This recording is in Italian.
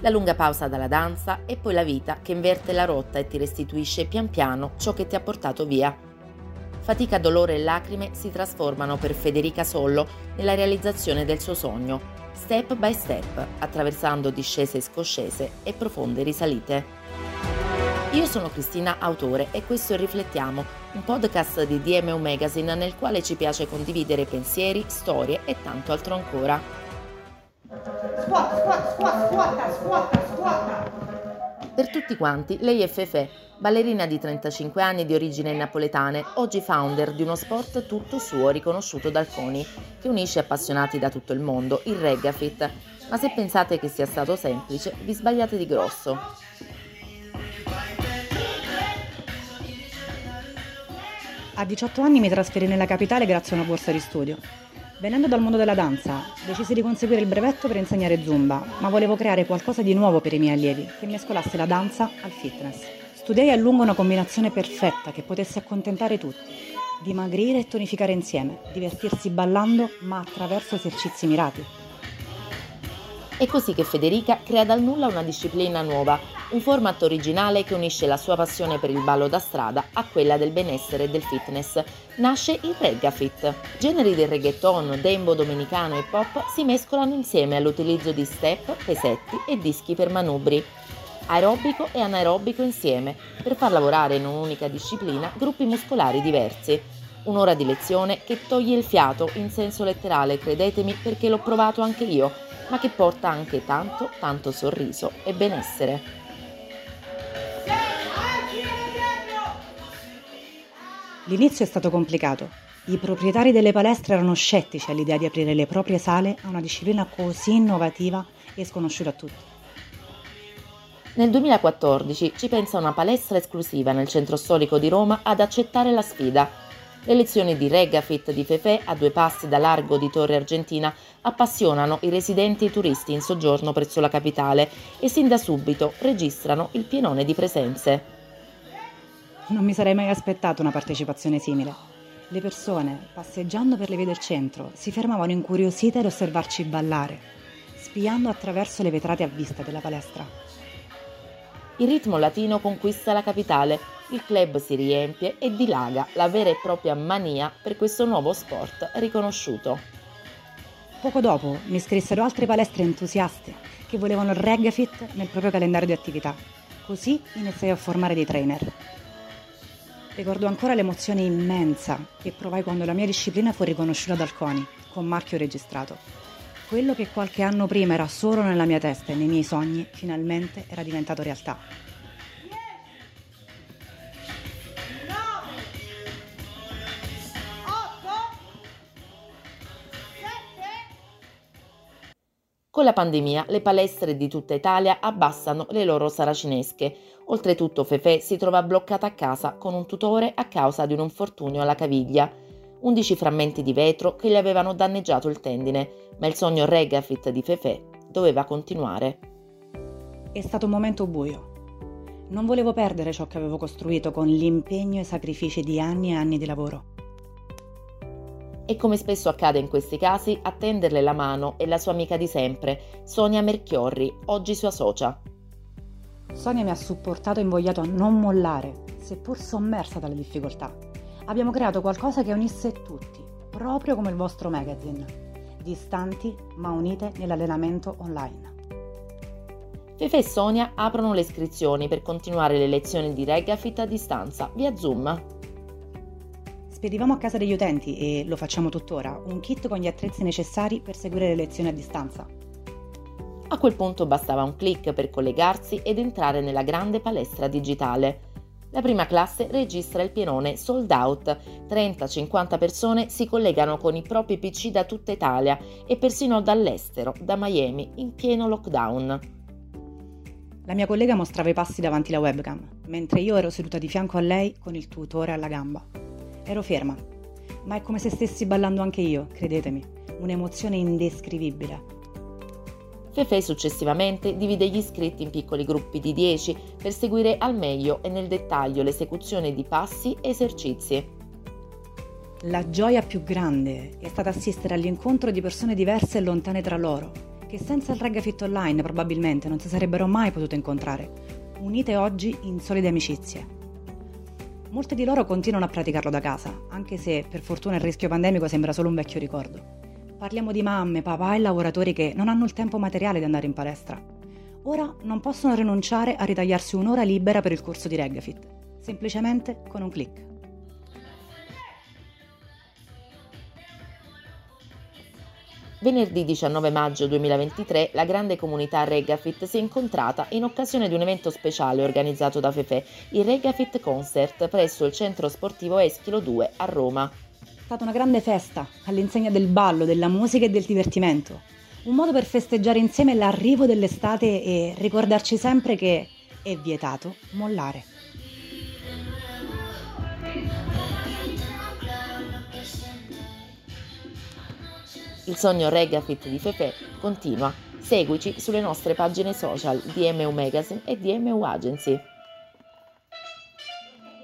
la lunga pausa dalla danza e poi la vita che inverte la rotta e ti restituisce pian piano ciò che ti ha portato via. Fatica, dolore e lacrime si trasformano per Federica Sollo nella realizzazione del suo sogno, step by step, attraversando discese e scoscese e profonde risalite. Io sono Cristina Autore e questo è Riflettiamo, un podcast di DMO Magazine nel quale ci piace condividere pensieri, storie e tanto altro ancora. Squatta, squatta, squatta, squatta, squatta, squatta. Per tutti quanti, lei è Fefe, ballerina di 35 anni di origine napoletane, oggi founder di uno sport tutto suo riconosciuto dal CONI, che unisce appassionati da tutto il mondo, il Reggafit. Ma se pensate che sia stato semplice, vi sbagliate di grosso. A 18 anni mi trasferì nella capitale grazie a una borsa di studio. Venendo dal mondo della danza, decisi di conseguire il brevetto per insegnare zumba, ma volevo creare qualcosa di nuovo per i miei allievi, che mescolasse la danza al fitness. Studiai a lungo una combinazione perfetta che potesse accontentare tutti. Dimagrire e tonificare insieme, divertirsi ballando, ma attraverso esercizi mirati. È così che Federica crea dal nulla una disciplina nuova, un format originale che unisce la sua passione per il ballo da strada a quella del benessere e del fitness. Nasce il Reggafit. Generi del reggaeton, dembo domenicano e pop si mescolano insieme all'utilizzo di step, pesetti e dischi per manubri. Aerobico e anaerobico insieme, per far lavorare in un'unica disciplina gruppi muscolari diversi. Un'ora di lezione che toglie il fiato in senso letterale, credetemi, perché l'ho provato anche io, ma che porta anche tanto, tanto sorriso e benessere. L'inizio è stato complicato. I proprietari delle palestre erano scettici all'idea di aprire le proprie sale a una disciplina così innovativa e sconosciuta a tutti. Nel 2014 ci pensa una palestra esclusiva nel centro storico di Roma ad accettare la sfida. Le lezioni di Reggafit di Fefe, a due passi da largo di Torre Argentina, appassionano i residenti e i turisti in soggiorno presso la capitale e sin da subito registrano il pienone di presenze. Non mi sarei mai aspettato una partecipazione simile. Le persone, passeggiando per le vie del centro, si fermavano incuriosite ad osservarci ballare, spiando attraverso le vetrate a vista della palestra. Il ritmo latino conquista la capitale, il club si riempie e dilaga la vera e propria mania per questo nuovo sport riconosciuto. Poco dopo mi scrissero altre palestre entusiaste che volevano il Reggafit nel proprio calendario di attività. Così iniziai a formare dei trainer. Ricordo ancora l'emozione immensa che provai quando la mia disciplina fu riconosciuta dal CONI, con marchio registrato. Quello che qualche anno prima era solo nella mia testa e nei miei sogni, finalmente era diventato realtà. Con la pandemia le palestre di tutta Italia abbassano le loro saracinesche. Oltretutto Fefe si trova bloccata a casa con un tutore a causa di un infortunio alla caviglia. 11 frammenti di vetro che gli avevano danneggiato il tendine, ma il sogno Regafit di Fefe doveva continuare. È stato un momento buio. Non volevo perdere ciò che avevo costruito con l'impegno e i sacrifici di anni e anni di lavoro. E come spesso accade in questi casi, a tenderle la mano è la sua amica di sempre, Sonia Merchiorri, oggi sua socia. Sonia mi ha supportato e invogliato a non mollare, seppur sommersa dalle difficoltà. Abbiamo creato qualcosa che unisse tutti, proprio come il vostro magazine, distanti ma unite nell'allenamento online. Fefe e Sonia aprono le iscrizioni per continuare le lezioni di Regafit a distanza via Zoom. Spedivamo a casa degli utenti, e lo facciamo tuttora, un kit con gli attrezzi necessari per seguire le lezioni a distanza. A quel punto bastava un clic per collegarsi ed entrare nella grande palestra digitale. La prima classe registra il pienone sold out. 30-50 persone si collegano con i propri PC da tutta Italia e persino dall'estero, da Miami, in pieno lockdown. La mia collega mostrava i passi davanti alla webcam, mentre io ero seduta di fianco a lei con il tutore alla gamba. Ero ferma, ma è come se stessi ballando anche io, credetemi, un'emozione indescrivibile. Fefe successivamente divide gli iscritti in piccoli gruppi di 10 per seguire al meglio e nel dettaglio l'esecuzione di passi e esercizi. La gioia più grande è stata assistere all'incontro di persone diverse e lontane tra loro, che senza il Reggae Fit Online probabilmente non si sarebbero mai potute incontrare, unite oggi in solide amicizie. Molte di loro continuano a praticarlo da casa, anche se per fortuna il rischio pandemico sembra solo un vecchio ricordo. Parliamo di mamme, papà e lavoratori che non hanno il tempo materiale di andare in palestra. Ora non possono rinunciare a ritagliarsi un'ora libera per il corso di Reggafit, semplicemente con un clic. Venerdì 19 maggio 2023 la grande comunità Regafit si è incontrata in occasione di un evento speciale organizzato da Fefe, il Regafit Concert presso il centro sportivo Eschilo 2 a Roma. È stata una grande festa, all'insegna del ballo, della musica e del divertimento. Un modo per festeggiare insieme l'arrivo dell'estate e ricordarci sempre che è vietato mollare. Il sogno Regafit di Fefe continua. Seguici sulle nostre pagine social DMU Magazine e DMU Agency.